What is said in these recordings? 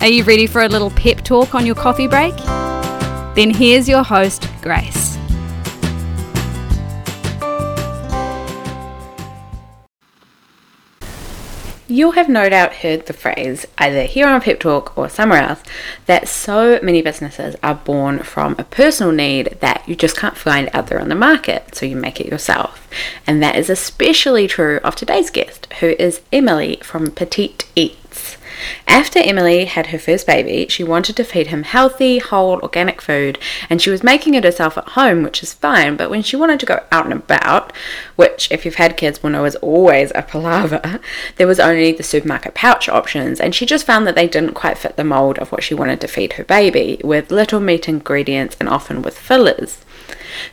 are you ready for a little pep talk on your coffee break? Then here's your host, Grace. You'll have no doubt heard the phrase, either here on Pep Talk or somewhere else, that so many businesses are born from a personal need that you just can't find out there on the market, so you make it yourself. And that is especially true of today's guest, who is Emily from Petite Eats. After Emily had her first baby, she wanted to feed him healthy, whole, organic food, and she was making it herself at home, which is fine. But when she wanted to go out and about, which, if you've had kids, will know is always a palaver, there was only the supermarket pouch options, and she just found that they didn't quite fit the mold of what she wanted to feed her baby, with little meat ingredients and often with fillers.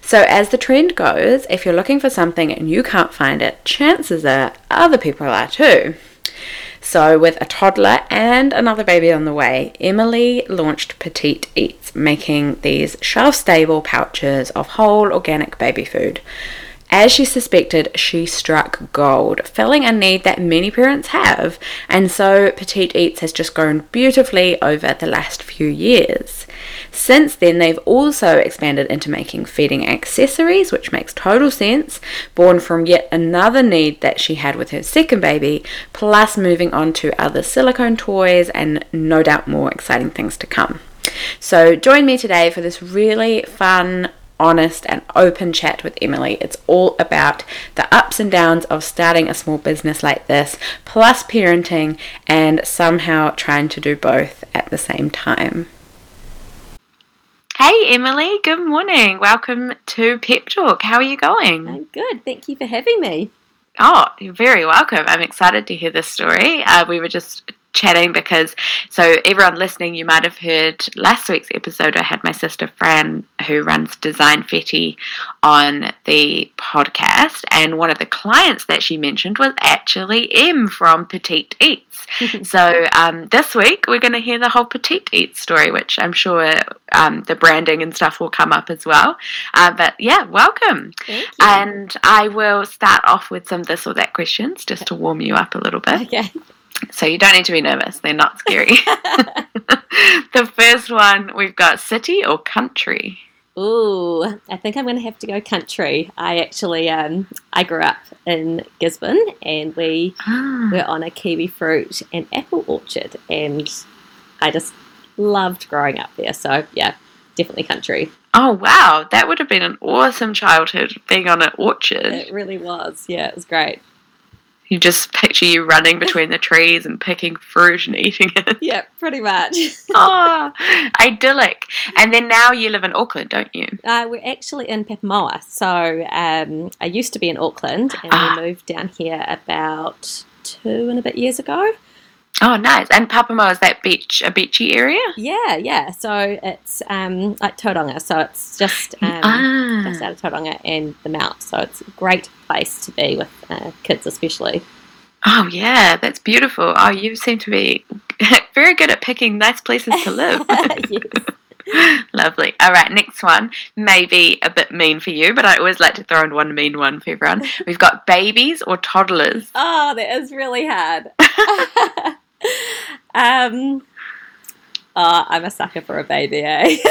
So, as the trend goes, if you're looking for something and you can't find it, chances are other people are too. So, with a toddler and another baby on the way, Emily launched Petite Eats, making these shelf stable pouches of whole organic baby food. As she suspected, she struck gold, filling a need that many parents have, and so Petite Eats has just grown beautifully over the last few years. Since then, they've also expanded into making feeding accessories, which makes total sense, born from yet another need that she had with her second baby, plus moving on to other silicone toys and no doubt more exciting things to come. So, join me today for this really fun, honest and open chat with Emily. It's all about the ups and downs of starting a small business like this, plus parenting, and somehow trying to do both at the same time. Hey Emily, good morning. Welcome to Pep Talk. How are you going? I'm good. Thank you for having me. Oh, you're very welcome. I'm excited to hear this story. Uh, we were just chatting because so everyone listening you might have heard last week's episode I had my sister Fran who runs Design Fetty on the podcast. And one of the clients that she mentioned was actually M from Petite Eats. So um, this week we're going to hear the whole Petite Eats story which I'm sure um, the branding and stuff will come up as well. Uh, but yeah welcome. And I will start off with some this or that questions just to warm you up a little bit. Okay. So you don't need to be nervous. They're not scary. the first one we've got city or country. Ooh, I think I'm going to have to go country. I actually, um, I grew up in Gisborne, and we Ah. were on a kiwi fruit and apple orchard, and I just loved growing up there. So yeah, definitely country. Oh wow, that would have been an awesome childhood being on an orchard. It really was. Yeah, it was great. You just picture you running between the trees and picking fruit and eating it. Yeah, pretty much. oh, idyllic. And then now you live in Auckland, don't you? Uh, we're actually in Papamoa. So um, I used to be in Auckland, and Ah. we moved down here about two and a bit years ago. Oh, nice. And Papamoa is that beach, a beachy area? Yeah, yeah. So it's um, like Tauranga. So it's just um, ah. just out of Tauranga and the Mount. So it's a great place to be with uh, kids, especially. Oh yeah, that's beautiful. Oh, you seem to be very good at picking nice places to live. Lovely. All right, next one. Maybe a bit mean for you, but I always like to throw in one mean one for everyone. We've got babies or toddlers. Oh, that is really hard. um, oh, I'm a sucker for a baby, eh?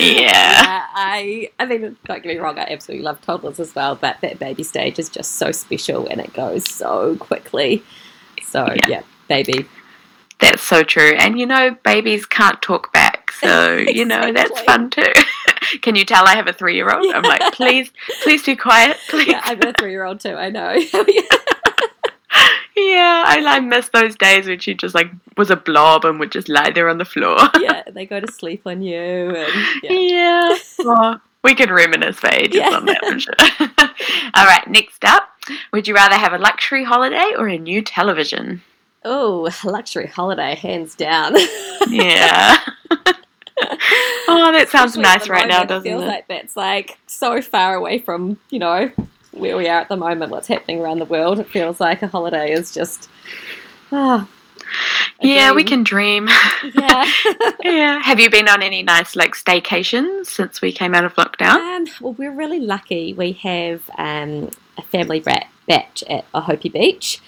Yeah. Uh, I, I mean, don't get me wrong, I absolutely love toddlers as well, but that baby stage is just so special and it goes so quickly. So, Yeah. yeah, baby. That's so true. And you know, babies can't talk back, so you know that's fun too. Can you tell I have a three-year-old? I'm like, please, please be quiet, please. Yeah, I've got a three year old too, I know. Yeah, I like miss those days when she just like was a blob and would just lie there on the floor. yeah, they go to sleep on you. And, yeah. Yeah. Well, we could reminisce for ages Yeah. on that for sure. All right, next up. Would you rather have a luxury holiday or a new television? Oh, luxury holiday, hands down. Yeah. oh, that sounds Especially nice right now, doesn't feels it? like that's like so far away from you know where we are at the moment. What's happening around the world? It feels like a holiday is just ah. yeah, we can dream. Yeah. yeah. Have you been on any nice like staycations since we came out of lockdown? Um, well, we're really lucky. We have um, a family rat batch at Ohope Beach.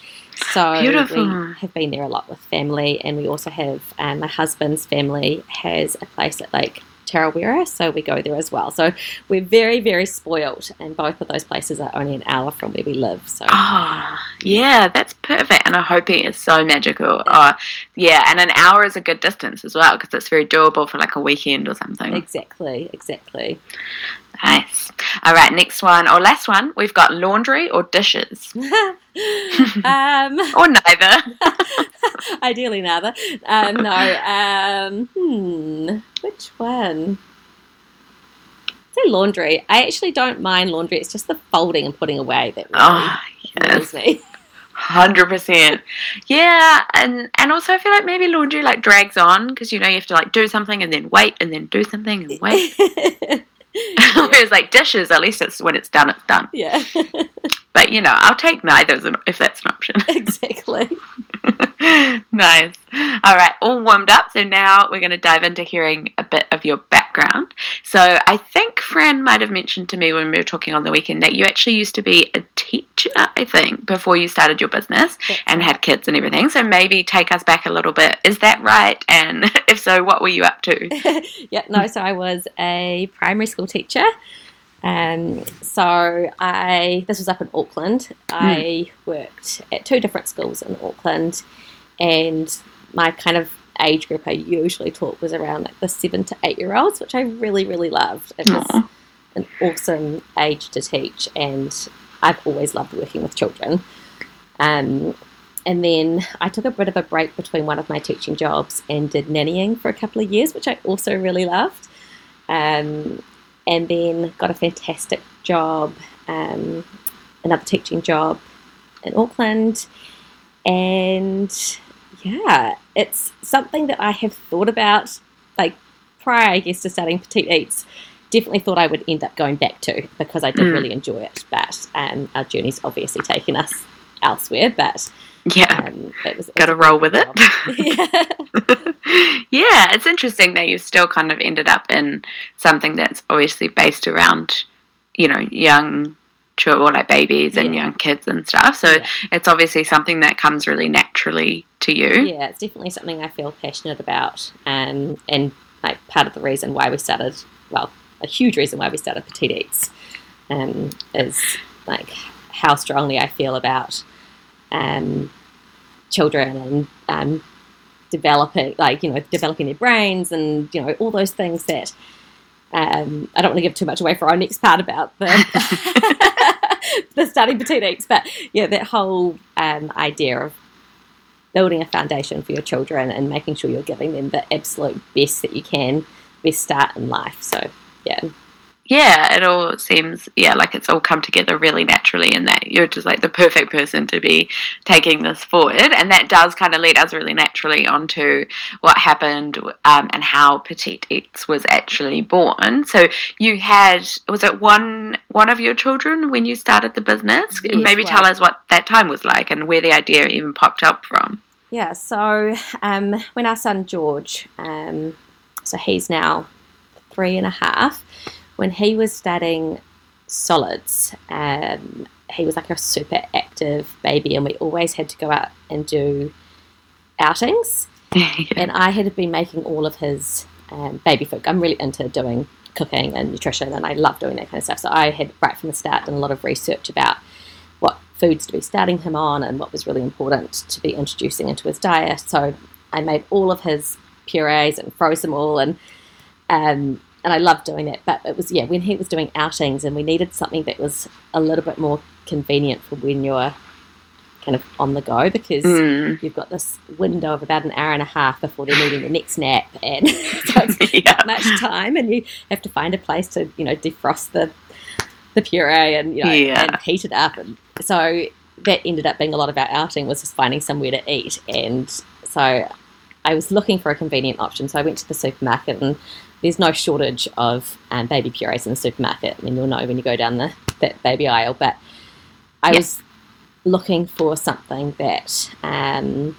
So Beautiful. we have been there a lot with family, and we also have um, my husband's family has a place at Lake Tarawera, so we go there as well. So we're very, very spoilt, and both of those places are only an hour from where we live. So Oh, yeah, that's perfect. And Ohope is so magical. Oh, yeah, and an hour is a good distance as well because it's very doable for like a weekend or something. exactly, exactly. Nice. All right, next one or last one. We've got laundry or dishes um, or neither. Ideally, neither. Uh, no. Um, hmm. Which one? Say laundry. I actually don't mind laundry. It's just the folding and putting away that really Oh, yes. me. Hundred percent. Yeah, and and also I feel like maybe laundry like drags on because you know you have to like do something and then wait and then do something and wait. Whereas like dishes, at least it's when it's done, it's done. yeah, But you know, I'll take neither as an, if that's an option. exactly. nice. All right, all warmed up. So now we're going to dive into hearing a bit of your background. So I think Fran might have mentioned to me when we were talking on the weekend that you actually used to be a teacher, I think, before you started your business and had kids and everything. So maybe take us back a little bit. Is that right? And if so, what were you up to? yeah, no, so I was a primary school teacher. Um, so I this was up in Auckland. I worked at two different schools in Auckland, and my kind of age group I usually taught was around like the seven to eight year olds, which I really really loved. It was Aw. an awesome age to teach, and I've always loved working with children. Um, and then I took a bit of a break between one of my teaching jobs and did nannying for a couple of years, which I also really loved. Um, and then got a fantastic job, um, another teaching job in Auckland. And yeah, it's something that I have thought about, like prior, I guess, to starting Petite Eats. Definitely thought I would end up going back to because I did Mm. really enjoy it. But um, our journey's obviously taken us elsewhere. But Yeah. um, it was it Got to roll with job. it. yeah. yeah, it's interesting that you've still kind of ended up in something that's obviously based around, you know, young children, or like babies and Yeah. young kids and stuff. So Yeah. it's obviously something that comes really naturally to you. yeah, it's definitely something I feel passionate about, um, and like part of the reason why we started, well, a huge reason why we started Petite Eats, um, is like how strongly I feel about um, children and um, developing, like you know, developing their brains and you know all those things that. Um, I don't want to give too much away for our next part about the the Petite Eats, but yeah, that whole um, idea of building a foundation for your children and making sure you're giving them the absolute best that you can, best start in life. So, yeah, yeah, it all seems yeah like it's all come together really naturally, and that you're just like the perfect person to be taking this forward, and that does kind of lead us really naturally onto what happened um, and how Petite Eats was actually born. So you had was it one one of your children when you started the business? Yes, Maybe well. tell us what that time was like and where the idea even popped up from. yeah. So, um, when our son George, um, so he's now three and a half, when he was studying solids, um, he was like a super active baby, and we always had to go out and do outings. and I had been making all of his um, baby food. I'm really into doing cooking and nutrition, and I love doing that kind of stuff. So I had right from the start done a lot of research about what foods to be starting him on and what was really important to be introducing into his diet. So I made all of his purees and froze them all, and um, and I loved doing that. But it was yeah when he was doing outings, and we needed something that was a little bit more convenient for when you're kind of on the go because Mm. you've got this window of about an hour and a half before they're needing the next nap, and so it's Yeah. not much time, and you have to find a place to you know defrost the the puree and you know Yeah. and heat it up, and so that ended up being a lot of our outing was just finding somewhere to eat. And so I was looking for a convenient option. So I went to the supermarket and there's no shortage of um, baby purees in the supermarket. I mean, you'll know when you go down the that baby aisle. But I Yeah. was looking for something that um,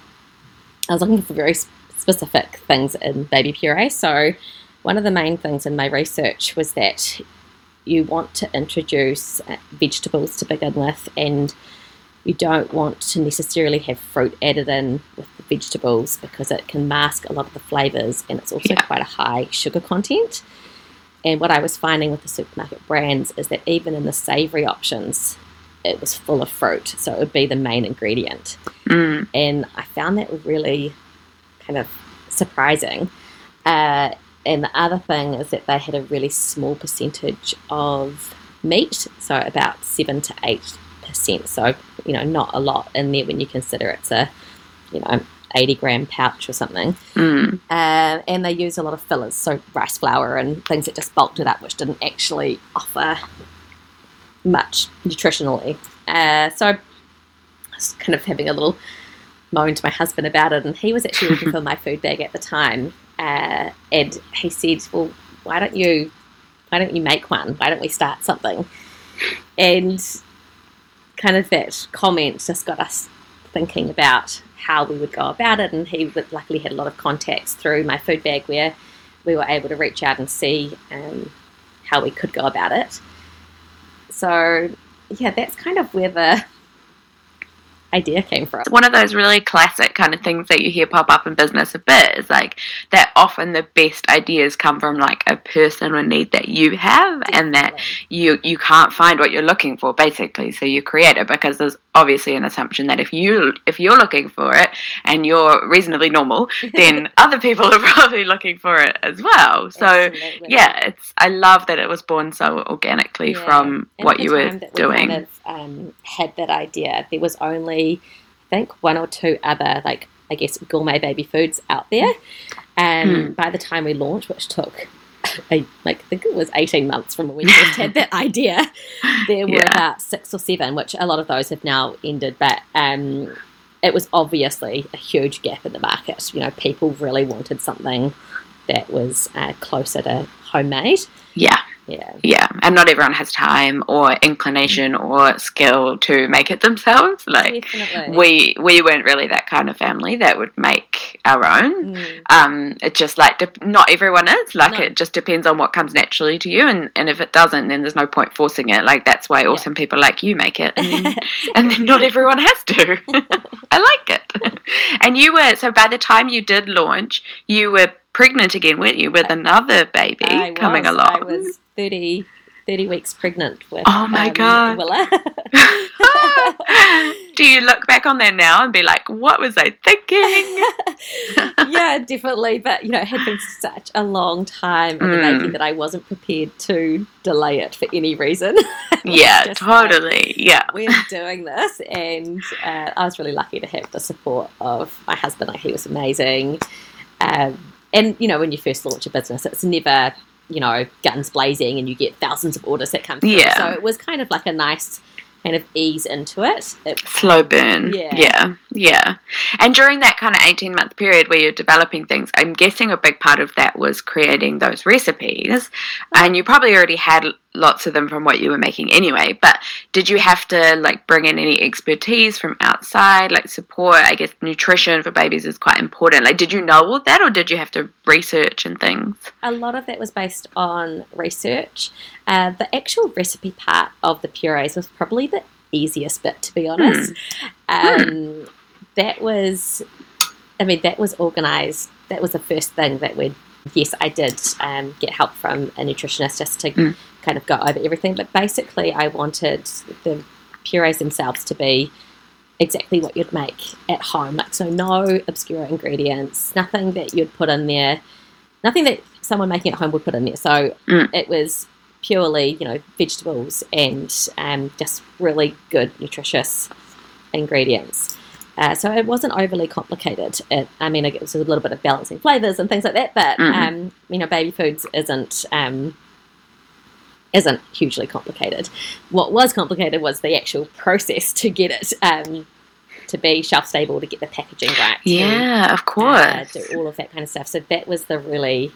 I was looking for very specific things in baby puree. So one of the main things in my research was that you want to introduce uh, vegetables to begin with, and you don't want to necessarily have fruit added in with vegetables because it can mask a lot of the flavors, and it's also Yeah. quite a high sugar content. And what I was finding with the supermarket brands is that even in the savory options, it was full of fruit, so it would be the main ingredient. Mm. And I found that really kind of surprising. Uh, and the other thing is that they had a really small percentage of meat, so about seven to eight percent. So you know, not a lot in there when you consider it's a you know eighty gram pouch or something. Mm. Uh, and they use a lot of fillers, so rice flour and things that just bulked it up, which didn't actually offer much nutritionally. Uh, so I was kind of having a little moan to my husband about it, and he was actually looking for My Food Bag at the time, uh, and he said, "Well, why don't you, why don't you make one? Why don't we start something?" And kind of that comment just got us thinking about how we would go about it, and he luckily had a lot of contacts through My Food Bag where we were able to reach out and see um, how we could go about it. So yeah, that's kind of where the idea came from. It's one of those really classic kind of things that you hear pop up in business a bit is like that often the best ideas come from like a person or need that you have and that you you can't find what you're looking for basically so you create it because there's obviously an assumption that if you if you're looking for it and you're reasonably normal then other people are probably looking for it as well so Absolutely. yeah it's i love that it was born so organically Yeah. from And what you were we doing Kind of, um, had that idea. There was only, I think, one or two other like I guess gourmet baby foods out there. And Hmm. by the time we launched, which took. A, like I think it was eighteen months from when we first had that idea. There were Yeah. about six or seven, which a lot of those have now ended. But um, it was obviously a huge gap in the market. You know, people really wanted something that was uh, closer to homemade. yeah Yeah, Yeah, and not everyone has time or inclination or skill to make it themselves. Like definitely. we we weren't really that kind of family that would make our own. Mm. Um, it just like dep- not everyone is. Like No. it just depends on what comes naturally to you, and and if it doesn't, then there's no point forcing it. Like that's why awesome people like you make it, and then, and then not everyone has to. I like it. and you were so by the time you did launch, you were pregnant again, weren't you, with another baby I coming was, along? I was 30, 30 weeks pregnant with Oh my um, God. Willa. Do you look back on that now and be like, what was I thinking? yeah, definitely. But you know, it had been such a long time in the Mm. making that I wasn't prepared to delay it for any reason. Yeah, just like, totally. Yeah. we're doing this, and uh, I was really lucky to have the support of my husband. Like he was amazing, um, and you know, when you first launch a business, it's never you know guns blazing, and you get thousands of orders that come through. Yeah. So it was kind of like a nice kind of ease into it. it Slow burn. Yeah. Yeah. Yeah. And during that kind of 18 month period where you're developing things, I'm guessing a big part of that was creating those recipes. And you probably already had lots of them from what you were making anyway. But did you have to like bring in any expertise from outside, like support? I guess nutrition for babies is quite important. Like, did you know all that or did you have to research and things? a lot of that was based on research. Uh, the actual recipe part of the purees was probably the easiest bit, to be honest. Um, That was, I mean, that was organised. That was the first thing that we. Yes, I did um, get help from a nutritionist just to Mm. kind of go over everything. But basically, I wanted the purees themselves to be exactly what you'd make at home. Like, so no obscure ingredients, nothing that you'd put in there, nothing that someone making at home would put in there. So Mm. it was purely, you know, vegetables and um, just really good, nutritious ingredients. Uh, so it wasn't overly complicated. It, I mean, it was a little bit of balancing flavors and things like that. But Mhm. um, you know, baby foods isn't um, isn't hugely complicated. What was complicated was the actual process to get it um, to be shelf stable, to get the packaging right. Yeah, of uh, course. do all of that kind of stuff. So that was the really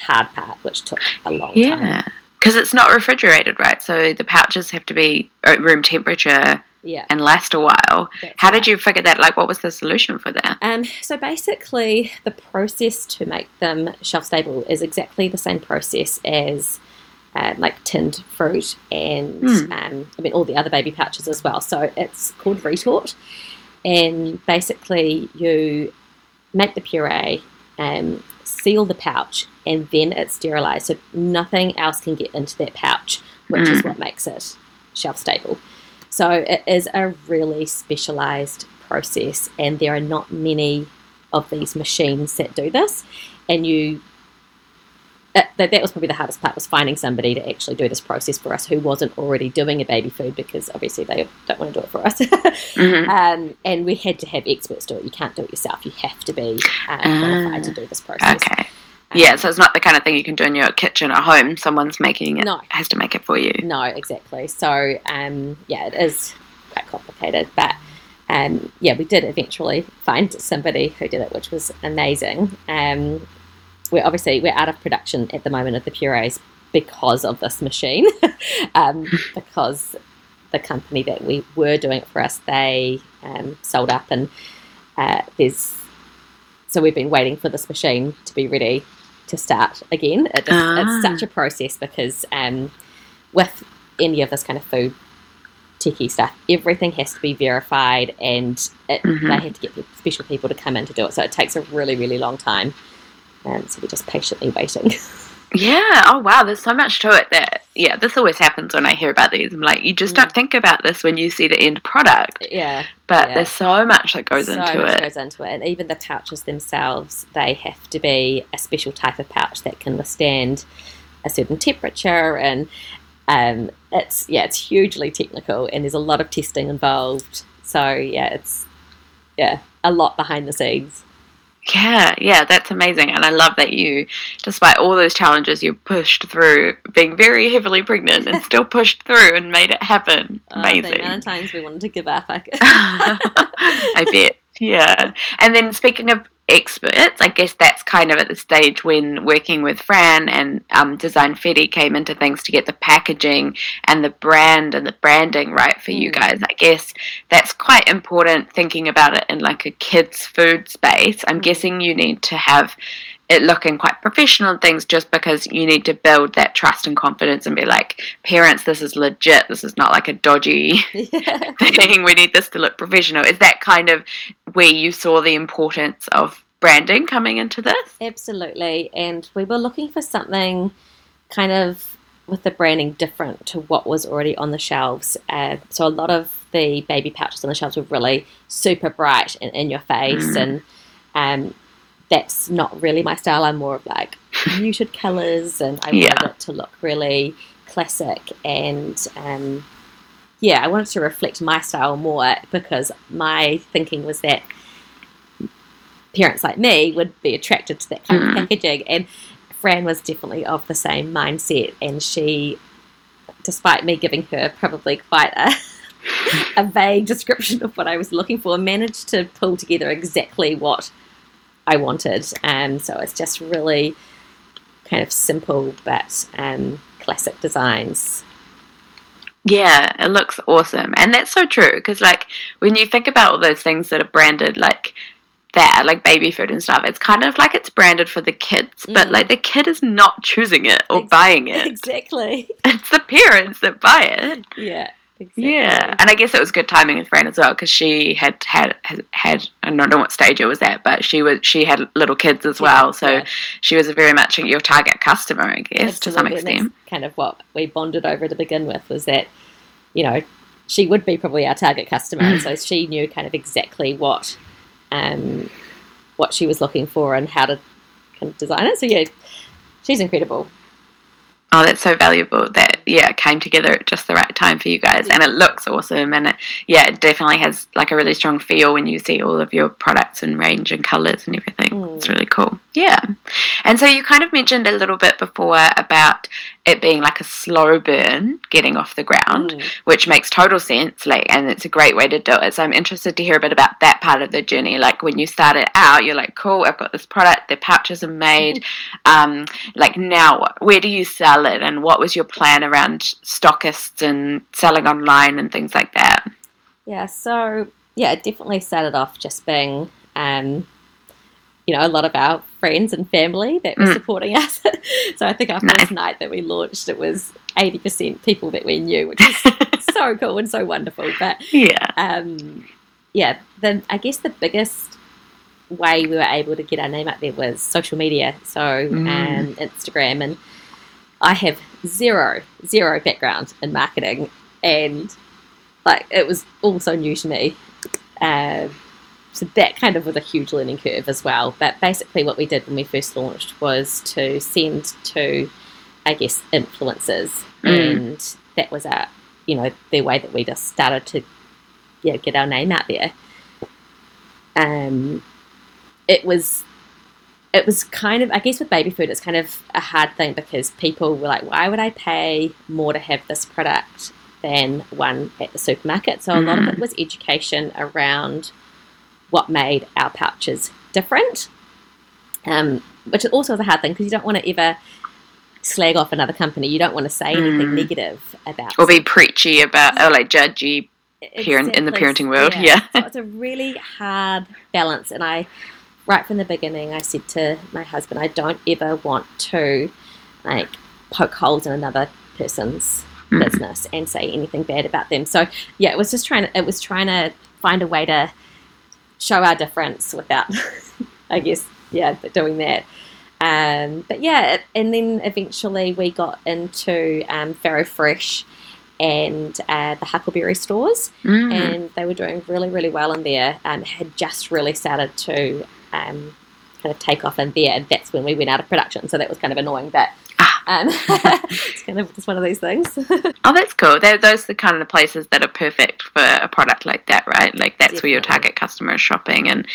hard part, which took a long time. Because it's not refrigerated, right? So the pouches have to be at room temperature Yeah. and last a while. that's How right. did you figure that? Like, what was the solution for that? Um, so basically, the process to make them shelf stable is exactly the same process as uh, like tinned fruit and Hmm. um, I mean all the other baby pouches as well. So it's called retort, and basically you make the puree, um, seal the pouch, and then it's sterilized, so nothing else can get into that pouch, which is Mm. what makes it shelf stable. So it is a really specialized process, and there are not many of these machines that do this. And you, that, that that was probably the hardest part was finding somebody to actually do this process for us who wasn't already doing a baby food because obviously they don't want to do it for us. Mhm. um, and we had to have experts do it. You can't do it yourself. You have to be uh, qualified to do this process. Okay. Yeah, so it's not the kind of thing you can do in your kitchen at home. Someone's making it, No. has to make it for you. No, exactly. So, um, yeah, it is quite complicated, but um, yeah, we did eventually find somebody who did it, which was amazing. Um, we're obviously we're out of production at the moment of the purees because of this machine, um, because the company that we were doing it for us they um, sold up, and uh, there's so we've been waiting for this machine to be ready to start again. It just, Ah. It's such a process because um, with any of this kind of food techie stuff, everything has to be verified, and it, Mhm. they have to get special people to come in to do it. So it takes a really, really long time. Um, so we're just patiently waiting. Yeah. Oh, wow. There's so much to it that, yeah, this always happens when I hear about these. I'm like, you just Mm. don't think about this when you see the end product. yeah, But Yeah. there's so much that goes so into much it. goes into it, and even the pouches themselves, they have to be a special type of pouch that can withstand a certain temperature, and um, it's yeah, it's hugely technical, and there's a lot of testing involved. So yeah, it's yeah, a lot behind the scenes. Yeah, yeah, that's amazing. And I love that you, despite all those challenges, you pushed through being very heavily pregnant and still pushed through and made it happen. Uh, the amount of times we wanted to give up. I I bet. Yeah. And then speaking of experts, I guess that's kind of at the stage when working with Fran and um, Design Fetty came into things to get the packaging and the brand and the branding right for you Mm. guys. I guess that's quite important thinking about it in like a kids' food space. I'm Mm. guessing you need to have it looking quite professional and things just because you need to build that trust and confidence and be like, parents, this is legit. This is not like a dodgy yeah. thing. We need this to look professional. Is that kind of where you saw the importance of branding coming into this? Absolutely. And we were looking for something kind of with the branding different to what was already on the shelves. Uh, so a lot of the baby pouches on the shelves were really super bright and in your face. Mm. And um, that's not really my style. I'm more of like muted colours and I Yeah. wanted it to look really classic and. Um, yeah, I wanted to reflect my style more because my thinking was that parents like me would be attracted to that kind Mm. of packaging. And Fran was definitely of the same mindset, and she, despite me giving her probably quite a a vague description of what I was looking for, managed to pull together exactly what I wanted. Um, so it's just really kind of simple but um, classic designs. Yeah, it looks awesome. And that's so true because, like, when you think about all those things that are branded, like that, like baby food and stuff, it's kind of like it's branded for the kids, but Mm. like the kid is not choosing it or Ex- buying it. Exactly. It's the parents that buy it. Yeah. Exactly. Yeah, and I guess it was good timing with Fran as well because she had had had, I don't know what stage it was at, but she was she had little kids as well, so Yeah. she was very much your target customer, I guess, to some Absolutely, that's extent. kind of what we bonded over to begin with was that, you know, she would be probably our target customer, and so she knew kind of exactly what, um, what she was looking for and how to kind of design it. So yeah, she's incredible. Oh, that's so valuable that yeah came together at just the right time for you guys, and it look looks awesome, and it, yeah, it definitely has like a really strong feel when you see all of your products and range and colors and everything. Mm. It's really cool. Yeah, and so you kind of mentioned a little bit before about it being like a slow burn getting off the ground, Mm. which makes total sense. Like, and it's a great way to do it. So I'm interested to hear a bit about that part of the journey. Like when you started out, you're like, cool, I've got this product. The pouches are made. Um, like now, where do you sell it, and what was your plan around stockists and selling online and things like that? Yeah, so yeah, it definitely started off just being, um, you know, a lot of our friends and family that were Mm. supporting us. so I think our Nice. first night that we launched, it was eighty percent people that we knew, which is so cool and so wonderful. But yeah. um, yeah, the I guess the biggest way we were able to get our name out there was social media, so Mm. um, Instagram, and I have zero zero background in marketing, and like it was all so new to me. Um, so that kind of was a huge learning curve as well. But basically, what we did when we first launched was to send to, I guess, influencers, Mm. and that was our, you know, the way that we just started to, yeah, get our name out there. Um, it was, it was kind of, I guess, with baby food, it's kind of a hard thing because people were like, why would I pay more to have this product than one at the supermarket? So a lot of it was education around what made our pouches different, um, which also is a hard thing because you don't want to ever slag off another company. You don't want to say anything Mm. negative about Or be preachy about, or like judgy. parent- in the parenting world, yeah. so it's a really hard balance, and I, right from the beginning, I said to my husband, I don't ever want to, like, poke holes in another person's Mm. business and say anything bad about them. So yeah, it was just trying to, it was trying to find a way to show our difference without, I guess, yeah, doing that. Um, but yeah, and then eventually we got into um, Farro Fresh and uh, the Huckleberry stores, Mm. and they were doing really, really well in there. Um, had just really started to um, kind of take off in there, and that's when we went out of production. So that was kind of annoying, but um, it's kind of just one of these things. Oh, that's cool. They're, those are the kind of the places that are perfect for a product like that, right? Like that's where your target customer is shopping, and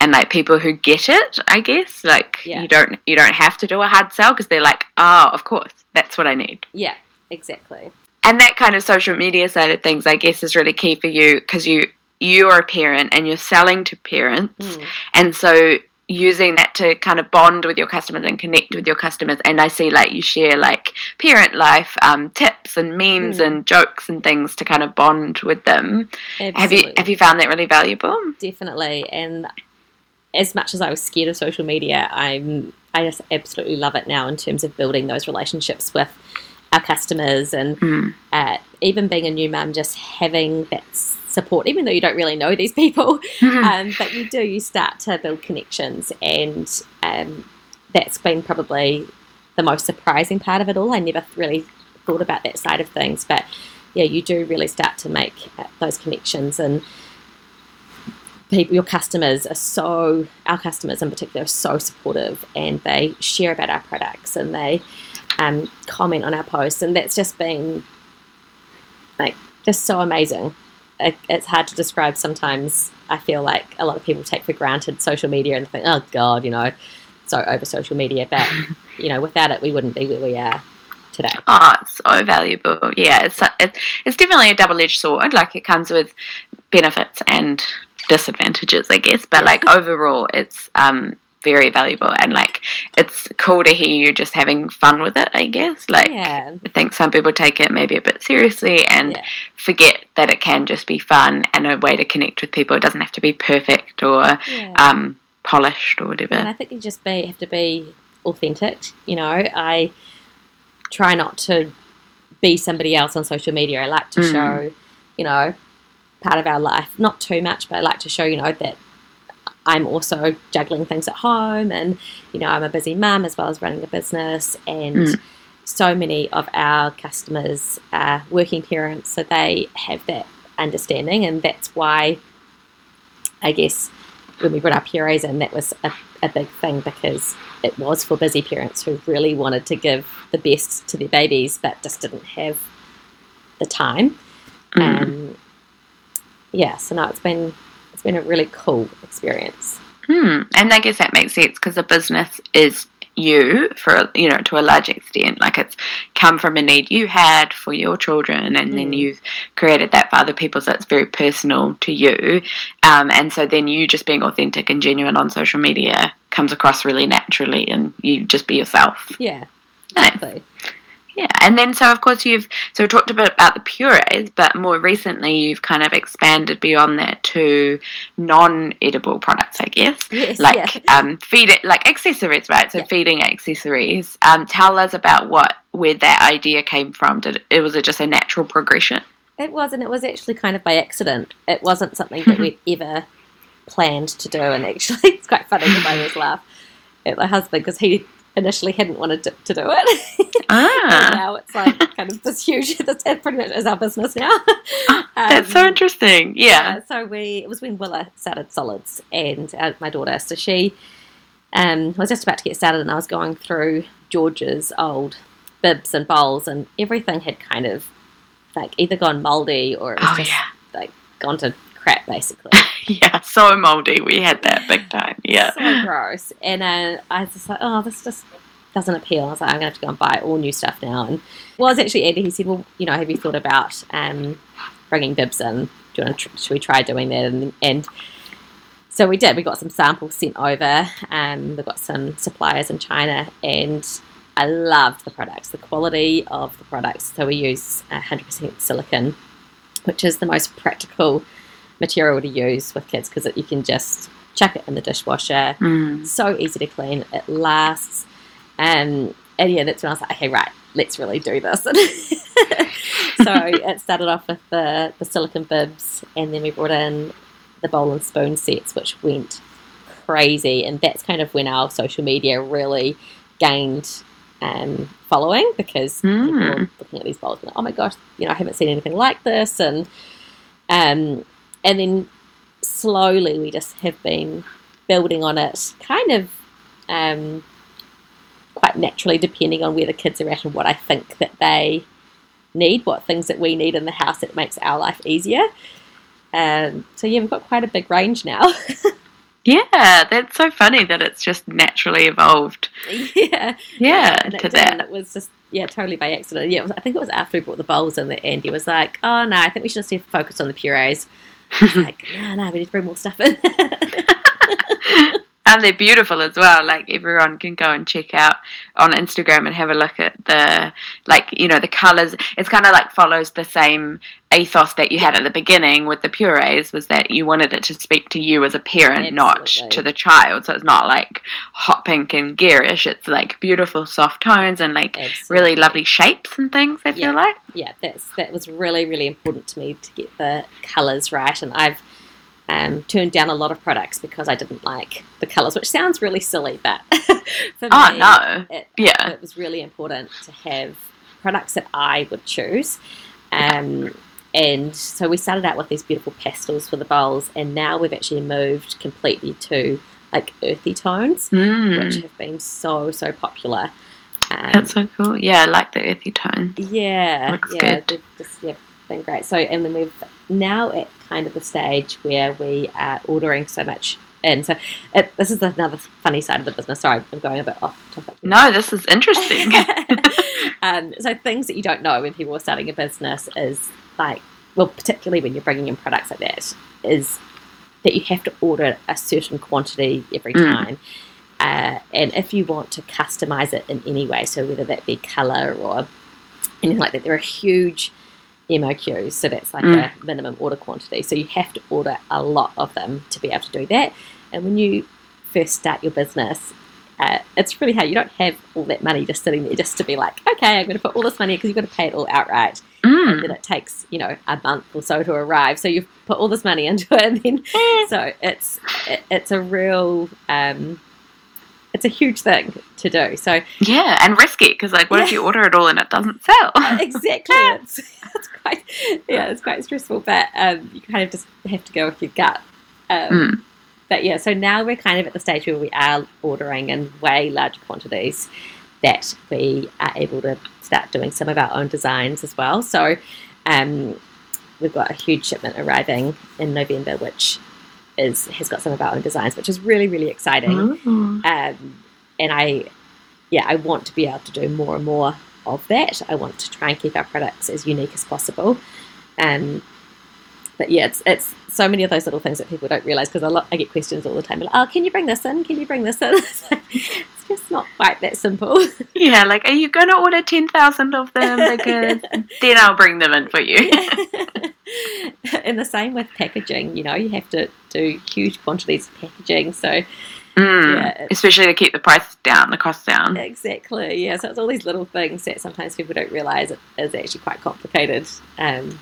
and like people who get it, I guess. Like Yeah. you don't you don't have to do a hard sell because they're like, oh, of course, that's what I need. yeah, exactly. And that kind of social media side of things, I guess, is really key for you because you you're a parent and you're selling to parents, Mm. and so using that to kind of bond with your customers and connect with your customers. And i see like you share like parent life um, tips and memes Mm. and jokes and things to kind of bond with them. Have you have you found that really valuable? Definitely. And as much as i was scared of social media i'm i just absolutely love it now in terms of building those relationships with our customers and Mm. uh, even being a new mum just having that support even though you don't really know these people. Um, but you do you start to build connections and um, that's been probably the most surprising part of it all. I never really thought about that side of things but yeah you do really start to make uh, those connections and people your customers are so our customers in particular are so supportive and they share about our products and they um, comment on our posts and that's just been like just so amazing it's hard to describe sometimes i feel like a lot of people take for granted social media and think oh god you know so over social media. But you know without it we wouldn't be where we are today. Oh it's so valuable. Yeah it's it's, it's definitely a double-edged sword. Like it comes with benefits and disadvantages i guess. But like overall it's um very valuable and like it's cool to hear you just having fun with it i guess like yeah I think some people take it maybe a bit seriously and Yeah. forget that it can just be fun and a way to connect with people. It doesn't have to be perfect or yeah. um, polished or And whatever. I think you just be have to be authentic. You know, I try not to be somebody else on social media. I like to Mm. show, you know, part of our life. Not too much, but I like to show, you know, that I'm also juggling things at home and, you know, I'm a busy mum as well as running a business and Mm. so many of our customers are working parents, so they have that understanding and that's why I guess when we brought up Heroes, and that was a, a big thing because it was for busy parents who really wanted to give the best to their babies but just didn't have the time. Mm. Um, yeah, so no, it's been it's been a really cool experience. Hmm. And I guess that makes sense because the business is you for you know to a large extent. Like it's come from a need you had for your children, and then Mm. you've created that for other people, so it's very personal to you. Um, and so then you just being authentic and genuine on social media comes across really naturally, and you just be yourself. Yeah, Nice. Yeah, and then so of course you've so we talked a bit about the purees, but more recently you've kind of expanded beyond that to non-edible products, I guess. Yes, Like yeah. um, feed it like accessories, right? So Yeah. feeding accessories. Um, tell us about what where that idea came from. Did it was it just a natural progression? It was, and it was actually kind of by accident. It wasn't something that we'd ever planned to do, and actually, it's quite funny because I always laugh at my husband because he initially hadn't wanted to, to do it. Ah, now it's like kind of this huge. That's pretty much is our business now. that's so Um, interesting. Yeah. so we it was when Willa started solids and uh, my daughter. So she um, was just about to get started, and I was going through George's old bibs and bowls, and everything had kind of like either gone mouldy or it was Oh just yeah, like gone to crap basically. yeah. So moldy. We had that big time. Yeah. so gross. And uh, I was just like, oh, this just doesn't appeal. I was like, I'm going to have to go and buy all new stuff now. And well, it was actually Andy. He said, well, you know, have you thought about um, bringing bibs in? Do you want to, tr- should we try doing that? And, and so we did. We got some samples sent over. Um, we got some suppliers in China, and I loved the products, the quality of the products. So we use 100% silicone, which is the most practical material to use with kids because you can just chuck it in the dishwasher. Mm. So easy to clean. It lasts. Um, and yeah, that's when I was like, okay, right, let's really do this. so it started off with the, the silicone bibs, and then we brought in the bowl and spoon sets, which went crazy. And that's kind of when our social media really gained um, following because people Mm. were looking at these bowls and like, oh my gosh, you know, I haven't seen anything like this. And um, and then slowly we just have been building on it, kind of um, quite naturally, depending on where the kids are at and what I think that they need, what things that we need in the house that makes our life easier. Um, so yeah, we've got quite a big range now. Yeah, that's so funny that it's just naturally evolved. yeah, Yeah, it to that. It was just yeah, totally by accident. Yeah, was, I think it was after we brought the bowls in that Andy was like, "Oh no, I think we should just focus on the purees." Like, "No, no, we need to bring more stuff in." And they're beautiful as well. Like everyone can go and check out on Instagram and have a look at the like you know the colors. It's kind of like follows the same ethos that you had at the beginning with the purees. Was that you wanted it to speak to you as a parent, not to the child. So it's not like hot pink and garish. It's like beautiful soft tones and like Absolutely. really lovely shapes and things. I feel like. yeah, that's that was really really important to me to get the colours right, and I've um, turned down a lot of products because I didn't like the colours, which sounds really silly, but for Oh me, no. it, Yeah. it was really important to have products that I would choose. Um, and so we started out with these beautiful pastels for the bowls, and now we've actually moved completely to like earthy tones, Mm, which have been so so popular. Um, that's so cool. Yeah, I like the earthy tone. yeah, Looks yeah, good. just yeah, been great. So, and then we've now at kind of the stage where we are ordering so much. And so, it, this is another funny side of the business. Sorry, I'm going a bit off topic. No, this is interesting. um, so, things that you don't know when people are starting a business is like, well, particularly when you're bringing in products like that, is that you have to order a certain quantity every Mm. time. Uh, and if you want to customize it in any way, so whether that be color or anything like that, there are huge MOQs. So that's like Mm. a minimum order quantity. So you have to order a lot of them to be able to do that. And when you first start your business, uh, it's really hard. You don't have all that money just sitting there just to be like, okay, I'm going to put all this money because you've got to pay it all outright. Mm. And then it takes, you know, a month or so to arrive. So you've put all this money into it. And then, so it's, it, it's a real, um, it's a huge thing to do. So Yeah, and risky because like, what if you order it all and it doesn't sell? exactly. It's, it's quite yeah, it's quite stressful, but um, you kind of just have to go with your gut. Um, Mm. But yeah, so now we're kind of at the stage where we are ordering in way larger quantities that we are able to start doing some of our own designs as well. So um, we've got a huge shipment arriving in November, which is has got some of our own designs, which is really really exciting. Mm. Um, and I, yeah, I want to be able to do more and more of that. I want to try and keep our products as unique as possible. Um, but yeah, it's it's so many of those little things that people don't realize because I, I get questions all the time like, oh, can you bring this in? Can you bring this in? it's just not quite that simple. Yeah, like, are you going to order 10,000 of them? Because then I'll bring them in for you. and the same with packaging. You know, you have to do huge quantities of packaging. So Mm, Yeah, Especially to keep the price down, the cost down. exactly, yeah. So it's all these little things that sometimes people don't realize it is actually quite complicated um,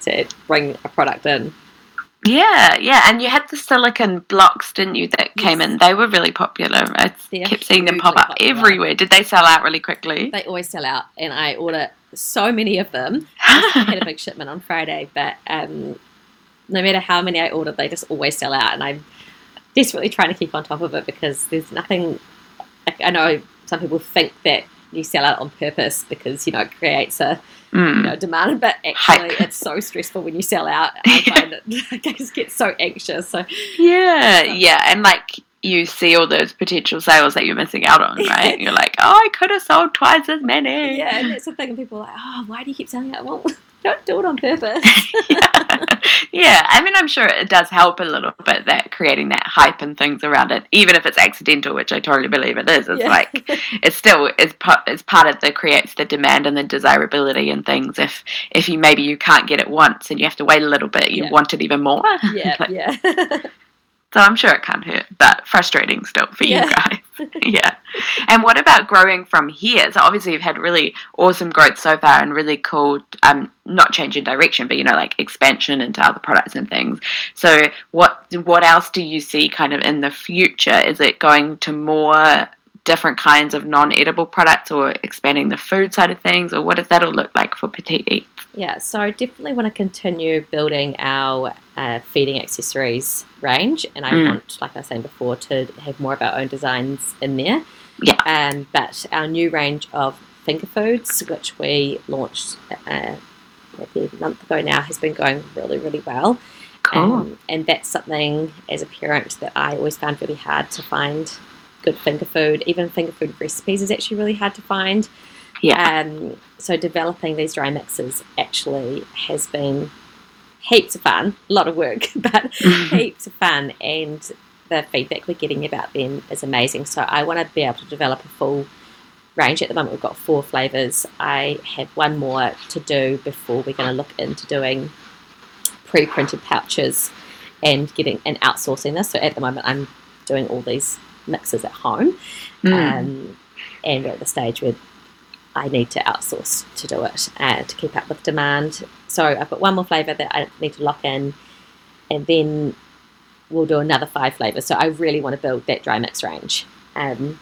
to bring a product in. Yeah, yeah. And you had the silicone blocks, didn't you, that came in? They were really popular. I They are kept seeing them pop up popular. everywhere. Did they sell out really quickly? They always sell out, and I order so many of them. I had a big shipment on Friday, but um, no matter how many I order, they just always sell out, and I'm desperately trying to keep on top of it because there's nothing. Like, I know some people think that you sell out on purpose because you know it creates a you Mm. know demand, but actually Hype. it's so stressful when you sell out. I find it like, I just get so anxious. So Yeah, yeah. And like you see all those potential sales that you're missing out on, right? You're like, oh, I could have sold twice as many. yeah, and that's the thing. People are like, oh, why do you keep selling out? Well, don't do it on purpose. yeah. yeah, I mean, I'm sure it does help a little bit that creating that hype and things around it, even if it's accidental, which I totally believe it is. It's Yeah. like it's still it's part it's part of the creates the demand and the desirability and things. If if you maybe you can't get it once and you have to wait a little bit, you Yeah. want it even more. yeah, Like, yeah. So I'm sure it can't hurt, but frustrating still for Yeah. you guys. yeah. And what about growing from here? So obviously you've had really awesome growth so far and really cool um not change in direction, but you know, like expansion into other products and things. So what what else do you see kind of in the future? Is it going to more different kinds of non-edible products or expanding the food side of things or what does that all look like for petite eats? Yeah, so I definitely want to continue building our uh, feeding accessories range, and I Mm. want, like I was saying before, to have more of our own designs in there. Yeah. Um, but our new range of finger foods, which we launched uh, maybe a month ago now, has been going really, really well. Cool. Um, and that's something as a parent that I always found really hard to find good finger food. Even finger food recipes is actually really hard to find. yeah. Um, so developing these dry mixes actually has been heaps of fun, a lot of work, but heaps of fun, and the feedback we're getting about them is amazing. So I want to be able to develop a full range. At the moment, we've got four flavors. I have one more to do before we're going to look into doing pre-printed pouches and getting and outsourcing this. So at the moment, I'm doing all these mixes at home, Mm. um, and we're at the stage where I need to outsource to do it uh, to keep up with demand. So I've got one more flavour that I need to lock in, and then we'll do another five flavours. So I really want to build that dry mix range, um,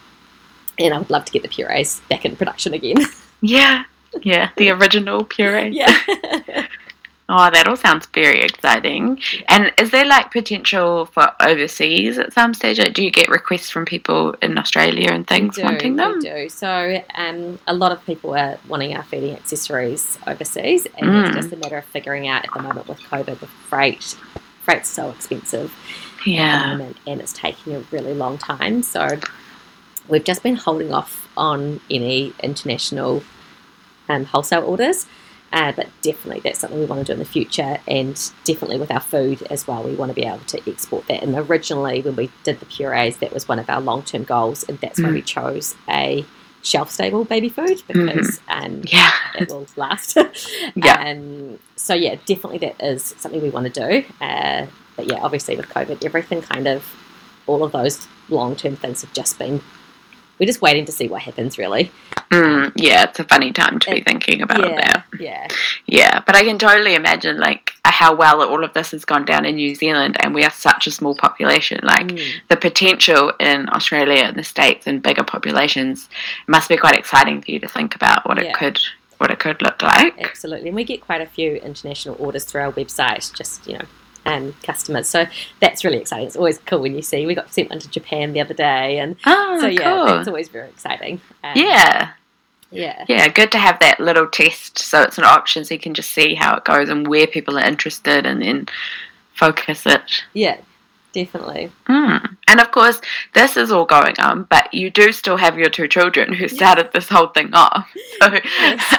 and I would love to get the purees back in production again. yeah. Yeah. The original puree. yeah, Oh, that all sounds very exciting. And is there like potential for overseas at some stage? Like, do you get requests from people in Australia and things do, wanting them? We do. So um, a lot of people are wanting our feeding accessories overseas, and Mm. it's just a matter of figuring out at the moment with COVID, with freight. Freight's so expensive. at the Yeah. and it's taking a really long time. So we've just been holding off on any international um, wholesale orders. Uh, but definitely that's something we want to do in the future and definitely with our food as well we want to be able to export that and originally when we did the purees that was one of our long-term goals and that's why Mm. we chose a shelf-stable baby food because um, Yeah. it will last. Yeah. Um, so yeah, definitely that is something we want to do. Uh, but yeah, obviously with COVID, everything kind of, all of those long term things have just been. We're just waiting to see what happens, really. Mm, yeah, it's a funny time to be thinking about yeah, that. yeah, Yeah, but I can totally imagine like how well all of this has gone down in New Zealand, and we are such a small population. Like Mm. the potential in Australia and the states and bigger populations must be quite exciting for you to think about what Yeah. it could what it could look like. absolutely. And we get quite a few international orders through our website, just you know, um, customers. So that's really exciting. It's always cool when you see we got sent one to Japan the other day, and Oh, so yeah, cool. that's always very exciting. Um, yeah. Yeah. Yeah, good to have that little test so it's an option so you can just see how it goes and where people are interested and then focus it. Yeah, definitely. Mm. And of course, this is all going on, but you do still have your two children who started this whole thing off. So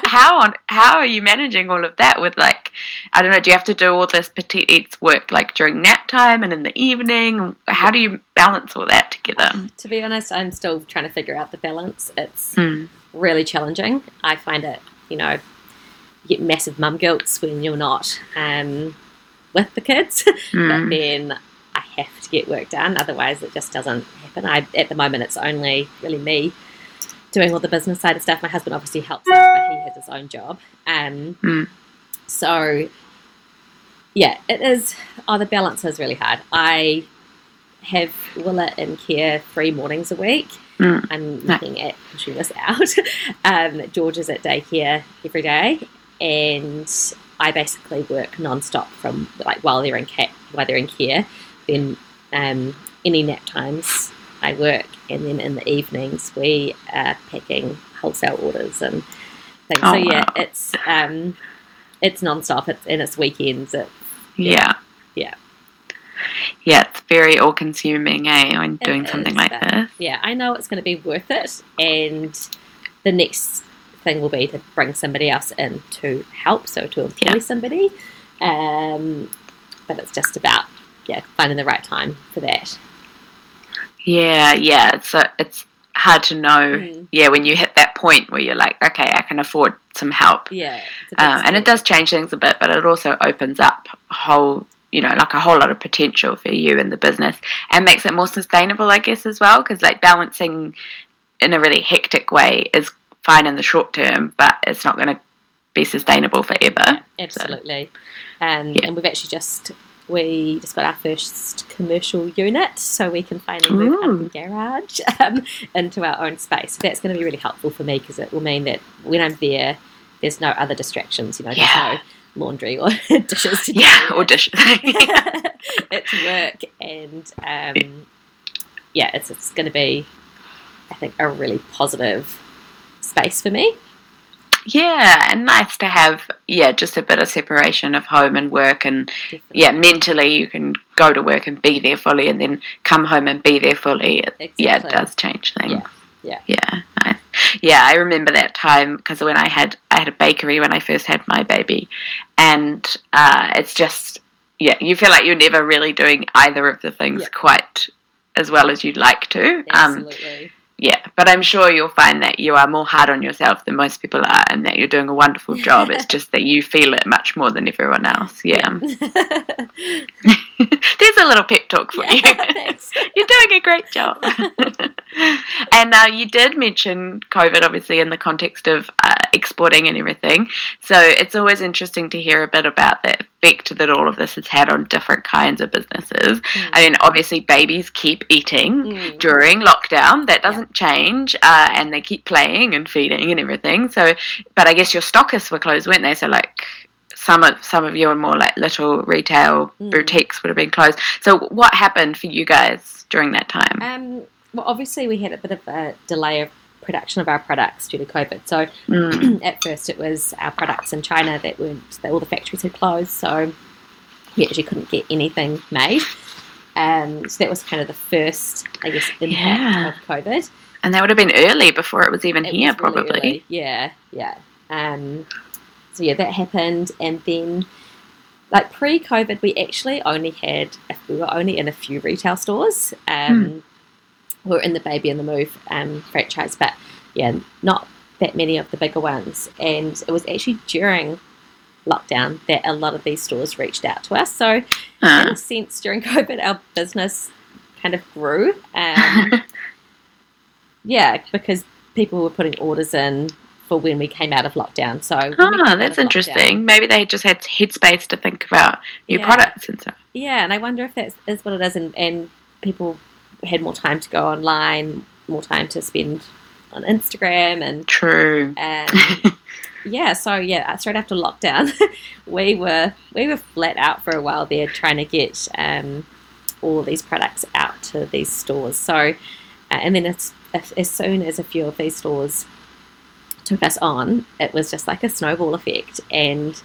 how on how are you managing all of that with like I don't know, do you have to do all this petite eats work like during nap time and in the evening? How do you balance all that together? To be honest, I'm still trying to figure out the balance. It's Mm. really challenging. I find it, you know, you get massive mum guilt when you're not um, with the kids, but Mm. then have to get work done. Otherwise, it just doesn't happen. I, at the moment, it's only really me doing all the business side of stuff. My husband obviously helps out, but he has his own job. Um, Mm. So, yeah, it is. Oh, the balance is really hard. I have Willa in care three mornings a week. Mm. I'm looking at pushing this out. um, George is at daycare every day, and I basically work non-stop from like while they're in ca- while they're in care. Then um, any nap times I work, and then in the evenings we are packing wholesale orders and things. Oh, so yeah, wow. it's um, it's non-stop. It's and it's weekends. It, Yeah. Yeah. Yeah, it's very all consuming, eh, when It doing something is, like but- this. yeah, I know it's going to be worth it, and the next thing will be to bring somebody else in to help, so to employ Yeah. somebody. Um, but it's just about yeah finding the right time for that. Yeah, yeah. It's a, it's hard to know. Mm. Yeah, when you hit that point where you're like, okay, I can afford some help. Yeah, it's a big Um, and it does change things a bit, but it also opens up a whole, you know, like a whole lot of potential for you in the business and makes it more sustainable, I guess, as well. Because like balancing in a really hectic way is fine in the short term, but it's not going to be sustainable forever. Absolutely. Um, Yeah. And we've actually just we just got our first commercial unit, so we can finally move out of the garage um, into our own space. That's going to be really helpful for me because it will mean that when I'm there, there's no other distractions. You know, Yeah. there's no laundry or dishes. Yeah, or dishes. it's work, and um, yeah, it's it's going to be, I think, a really positive space for me. Yeah, and nice to have, yeah, just a bit of separation of home and work and Definitely. yeah, mentally you can go to work and be there fully, and then come home and be there fully. It, Yeah, it does change things. Yeah, yeah, nice. yeah. I remember that time because when I had I had a bakery when I first had my baby, and uh, it's just yeah, you feel like you're never really doing either of the things Yeah. quite as well as you'd like to. Um, Absolutely. Yeah, but I'm sure you'll find that you are more hard on yourself than most people are, and that you're doing a wonderful job. it's just that you feel it much more than everyone else. Yeah. There's a little pep talk for you. Thanks. You're doing a great job. and uh, you did mention COVID, obviously, in the context of uh, exporting and everything. So it's always interesting to hear a bit about the effect that all of this has had on different kinds of businesses. I mean, obviously, babies keep eating Mm. during lockdown. That doesn't change, uh, and they keep playing and feeding and everything. So, but I guess your stockists were closed, weren't they? So, like. Some of some of your more like little retail Mm. boutiques would have been closed. So what happened for you guys during that time? Um, well, obviously, we had a bit of a delay of production of our products due to COVID. So Mm. at first, it was our products in China that weren't that all the factories had closed, so we actually couldn't get anything made. Um, so that was kind of the first, I guess, impact Yeah. of COVID. And that would have been early before it was even It here, was really probably. early. Yeah, yeah. Um, so yeah, that happened, and then like pre-COVID, we actually only had we were only in a few retail stores. Um, We were in the Baby on the Move um, franchise, but yeah, not that many of the bigger ones. And it was actually during lockdown that a lot of these stores reached out to us. So in a sense, during COVID, our business kind of grew. Um, yeah, because people were putting orders in for when we came out of lockdown. So Ah, that's of lockdown- interesting. Maybe they just had headspace to think about new Yeah. products and stuff. Yeah, and I wonder if that is what it is, and, and people had more time to go online, more time to spend on Instagram, and True. and yeah. So yeah, straight after lockdown, we were we were flat out for a while there, trying to get um, all of these products out to these stores. So, uh, and then it's, as, as soon as a few of these stores took us on, it was just like a snowball effect. And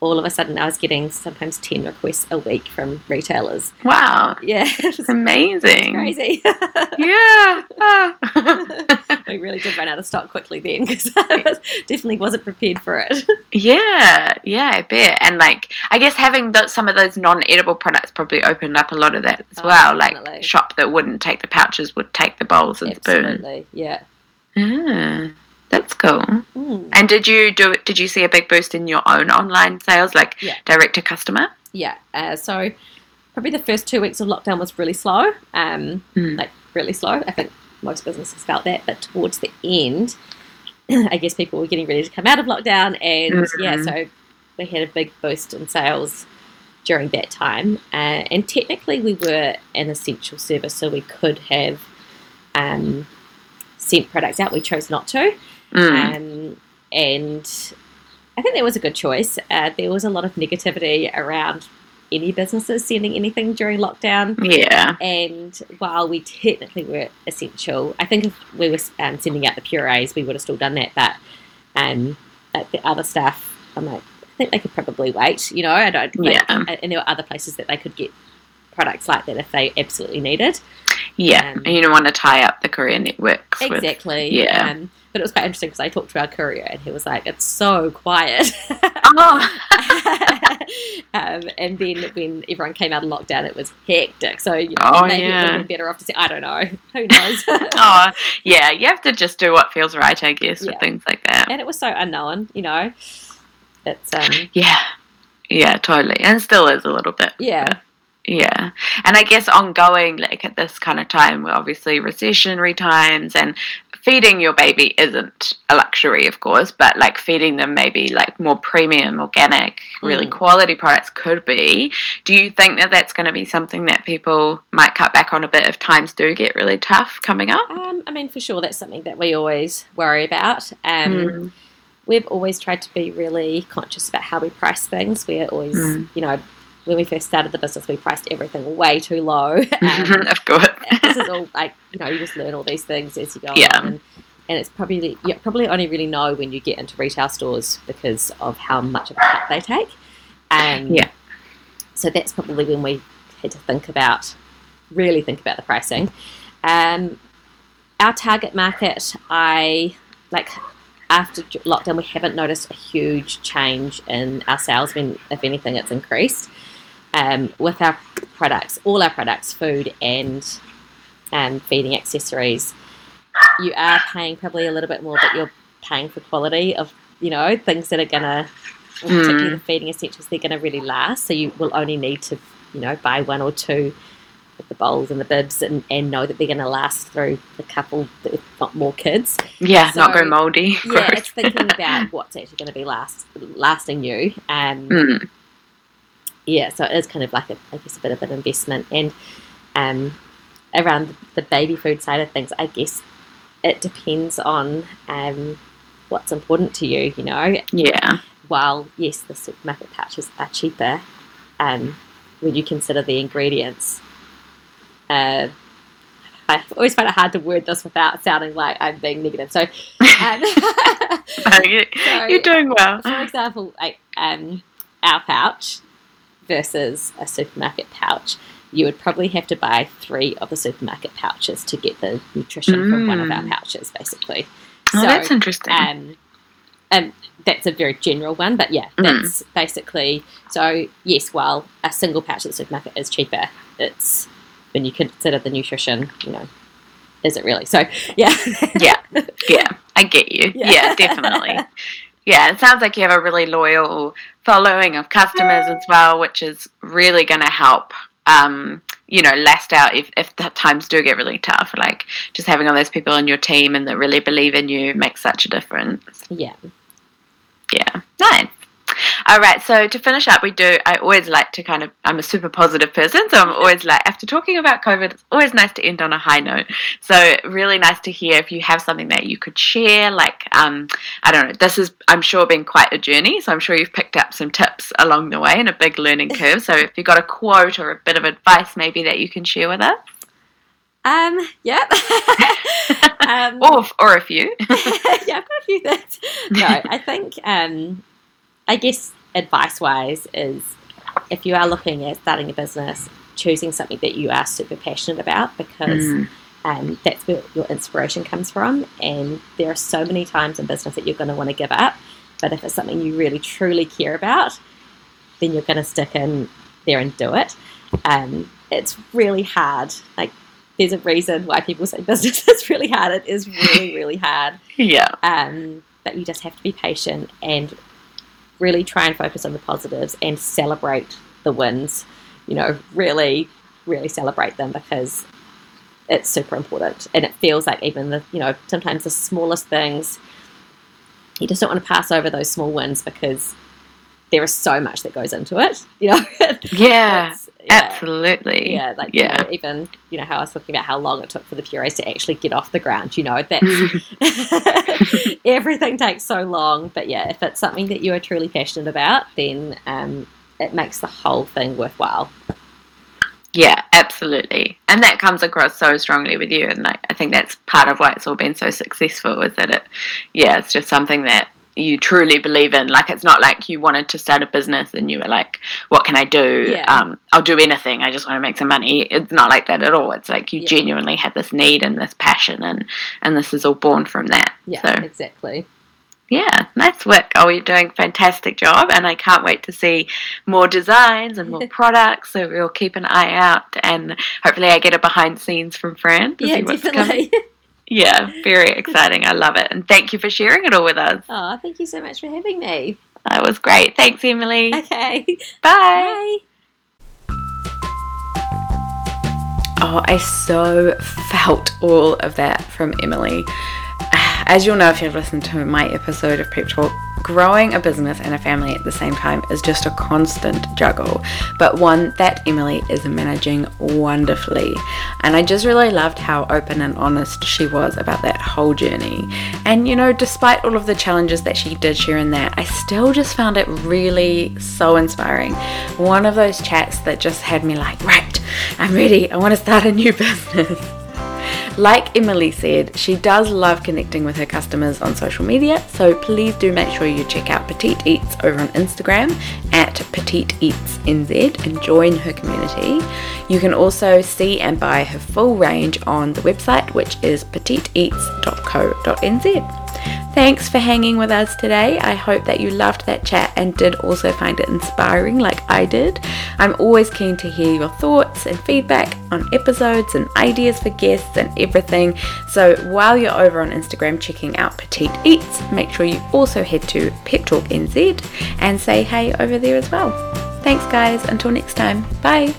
all of a sudden, I was getting sometimes 10 requests a week from retailers. Wow. Yeah. It's amazing. crazy. Yeah. Ah. we really did run out of stock quickly then because I was, definitely wasn't prepared for it. yeah. Yeah, I bet. And like, I guess having those, some of those non-edible products probably opened up a lot of that as Oh, well. Like shop that wouldn't take the pouches would take the bowls and spoons. Absolutely. Yeah. Ah, that's cool. Mm. And did you do? Did you see a big boost in your own online sales, like Yeah. direct to customer? Yeah. Uh, so probably the first two weeks of lockdown was really slow. Um, Mm. like really slow. I think most businesses felt that, but towards the end, I guess people were getting ready to come out of lockdown, and yeah, Mhm. so we had a big boost in sales during that time. Uh, and technically, we were an essential service, so we could have um, sent products out. We chose not to. Mm. Um, and I think that was a good choice. Uh, there was a lot of negativity around any businesses sending anything during lockdown. yeah. And while we technically were essential, I think if we were um, sending out the purees, we would have still done that. But um, like the other stuff, I'm like, I think they could probably wait. You know, I don't. like- Yeah. and there were other places that they could get products like that if they absolutely needed. Yeah. Um, and you don't want to tie up the career networks. With, Exactly. yeah. Um, but it was quite interesting because I talked to our courier and he was like, "It's so quiet." oh. um, and then when everyone came out of lockdown, it was hectic. So you know, Oh, maybe it yeah. been better off to say, I don't know. Who knows? oh, yeah. You have to just do what feels right, I guess, with things like that. and it was so unknown, you know. It's um Yeah. Yeah, totally. And still is a little bit. yeah. Yeah. And I guess ongoing, like at this kind of time, we're obviously recessionary times and feeding your baby isn't a luxury, of course, but like feeding them maybe like more premium, organic, really Mm. quality products could be. Do you think that that's going to be something that people might cut back on a bit if times do get really tough coming up? Um, I mean, for sure, that's something that we always worry about. Um, Mm. We've always tried to be really conscious about how we price things. We're always, Mm. you know, when we first started the business, we priced everything way too low. Um, of course. this is all like you know you just learn all these things as you go Yeah. along and, and it's probably you probably only really know when you get into retail stores because of how much of a cut they take um, Yeah. so that's probably when we had to think about really think about the pricing um, our target market i like after lockdown we haven't noticed a huge change in our sales when if anything it's increased um, with our products all our products food and um, feeding accessories you are paying probably a little bit more but you're paying for quality of you know things that are gonna particularly Mm. the feeding essentials they're gonna really last so you will only need to you know buy one or two of the bowls and the bibs and, and know that they're gonna last through a couple if not more kids Yeah, not go moldy. yeah it's thinking about what's actually going to be last lasting you um, Mm. Yeah so it is kind of like a, I guess a bit of an investment and um, around the baby food side of things I guess it depends on um, what's important to you you know Yeah. while yes the supermarket pouches are cheaper um, when you consider the ingredients uh, I always find it hard to word this without sounding like I'm being negative so um, Oh, you- So- You're doing well. for example, like um, our pouch versus a supermarket pouch, you would probably have to buy three of the supermarket pouches to get the nutrition from one of our Mm. pouches, basically. Oh, that's interesting. Um, um, that's a very general one, but yeah, Mm. that's basically so. Yes, while a single pouch at the supermarket is cheaper, it's when you consider the nutrition, you know, is it really? So yeah, yeah, yeah, I get you. Yeah. Yeah, definitely. Yeah, it sounds like you have a really loyal following of customers as well, which is really going to help. Um, you know, last out if, if the times do get really tough. Like just having all those people on your team and that really believe in you makes such a difference. yeah. Yeah, nice. All right, so to finish up, we do. I always like to kind of. I'm a super positive person, so I'm always like, after talking about COVID, it's always nice to end on a high note. So really nice to hear if you have something that you could share. Like, um, I don't know. This has, I'm sure, been quite a journey. So I'm sure you've picked up some tips along the way and a big learning curve. So if you've got a quote or a bit of advice, maybe that you can share with us. Um. Yep. um, Or or, or a few. yeah, I've got a few things. No, I think, um, I guess advice wise is if you are looking at starting a business, choosing something that you are super passionate about because Mm. um, that's where your inspiration comes from. And there are so many times in business that you're going to want to give up. But if it's something you really truly care about, then you're going to stick in there and do it. Um, it's really hard. Like, there's a reason why people say business is really hard. It is really, really hard. Yeah. Um, but you just have to be patient and really try and focus on the positives and celebrate the wins. You know, really, really celebrate them because it's super important. And it feels like even the, you know, sometimes the smallest things, you just don't want to pass over those small wins because there is so much that goes into it. You know, Yeah. It's- yeah. Absolutely. Yeah, like you yeah. know, even you know how I was talking about how long it took for the purees to actually get off the ground. You know, that everything takes so long. But yeah, if it's something that you are truly passionate about, then um, it makes the whole thing worthwhile. Yeah, absolutely. And that comes across so strongly with you. And like, I think that's part of why it's all been so successful is that it, yeah, it's just something that you truly believe in. Like, it's not like you wanted to start a business and you were like, what can I do? Yeah. Um, I'll do anything. I just want to make some money. It's not like that at all. It's like you Yeah. genuinely had this need and this passion and, and this is all born from that. Yeah, So, exactly. yeah, nice work. Oh, you're doing a fantastic job, and I can't wait to see more designs and more products. So we'll keep an eye out, and hopefully, I get a behind scenes from Fran. Yeah, definitely. coming. Yeah, very exciting. I love it, and thank you for sharing it all with us. oh, thank you so much for having me. That was great. Thanks, Emily. Okay, Bye. bye. Oh, I so felt all of that from Emily. As you'll know if you've listened to my episode of Pep Talk, growing a business and a family at the same time is just a constant juggle, but one that Emily is managing wonderfully. And I just really loved how open and honest she was about that whole journey. And you know, despite all of the challenges that she did share in that, I still just found it really so inspiring. One of those chats that just had me like, right, I'm ready, I want to start a new business. Like Emily said, she does love connecting with her customers on social media, so please do make sure you check out Petite Eats over on Instagram at Petite Eats NZ and join her community. You can also see and buy her full range on the website, which is petiteeats.co.nz. Thanks for hanging with us today. I hope that you loved that chat and did also find it inspiring, like I did. I'm always keen to hear your thoughts and feedback on episodes and ideas for guests and everything. So while you're over on Instagram checking out Petite Eats, make sure you also head to Pep Talk NZ and say hey over there as well. Thanks, guys. Until next time. Bye.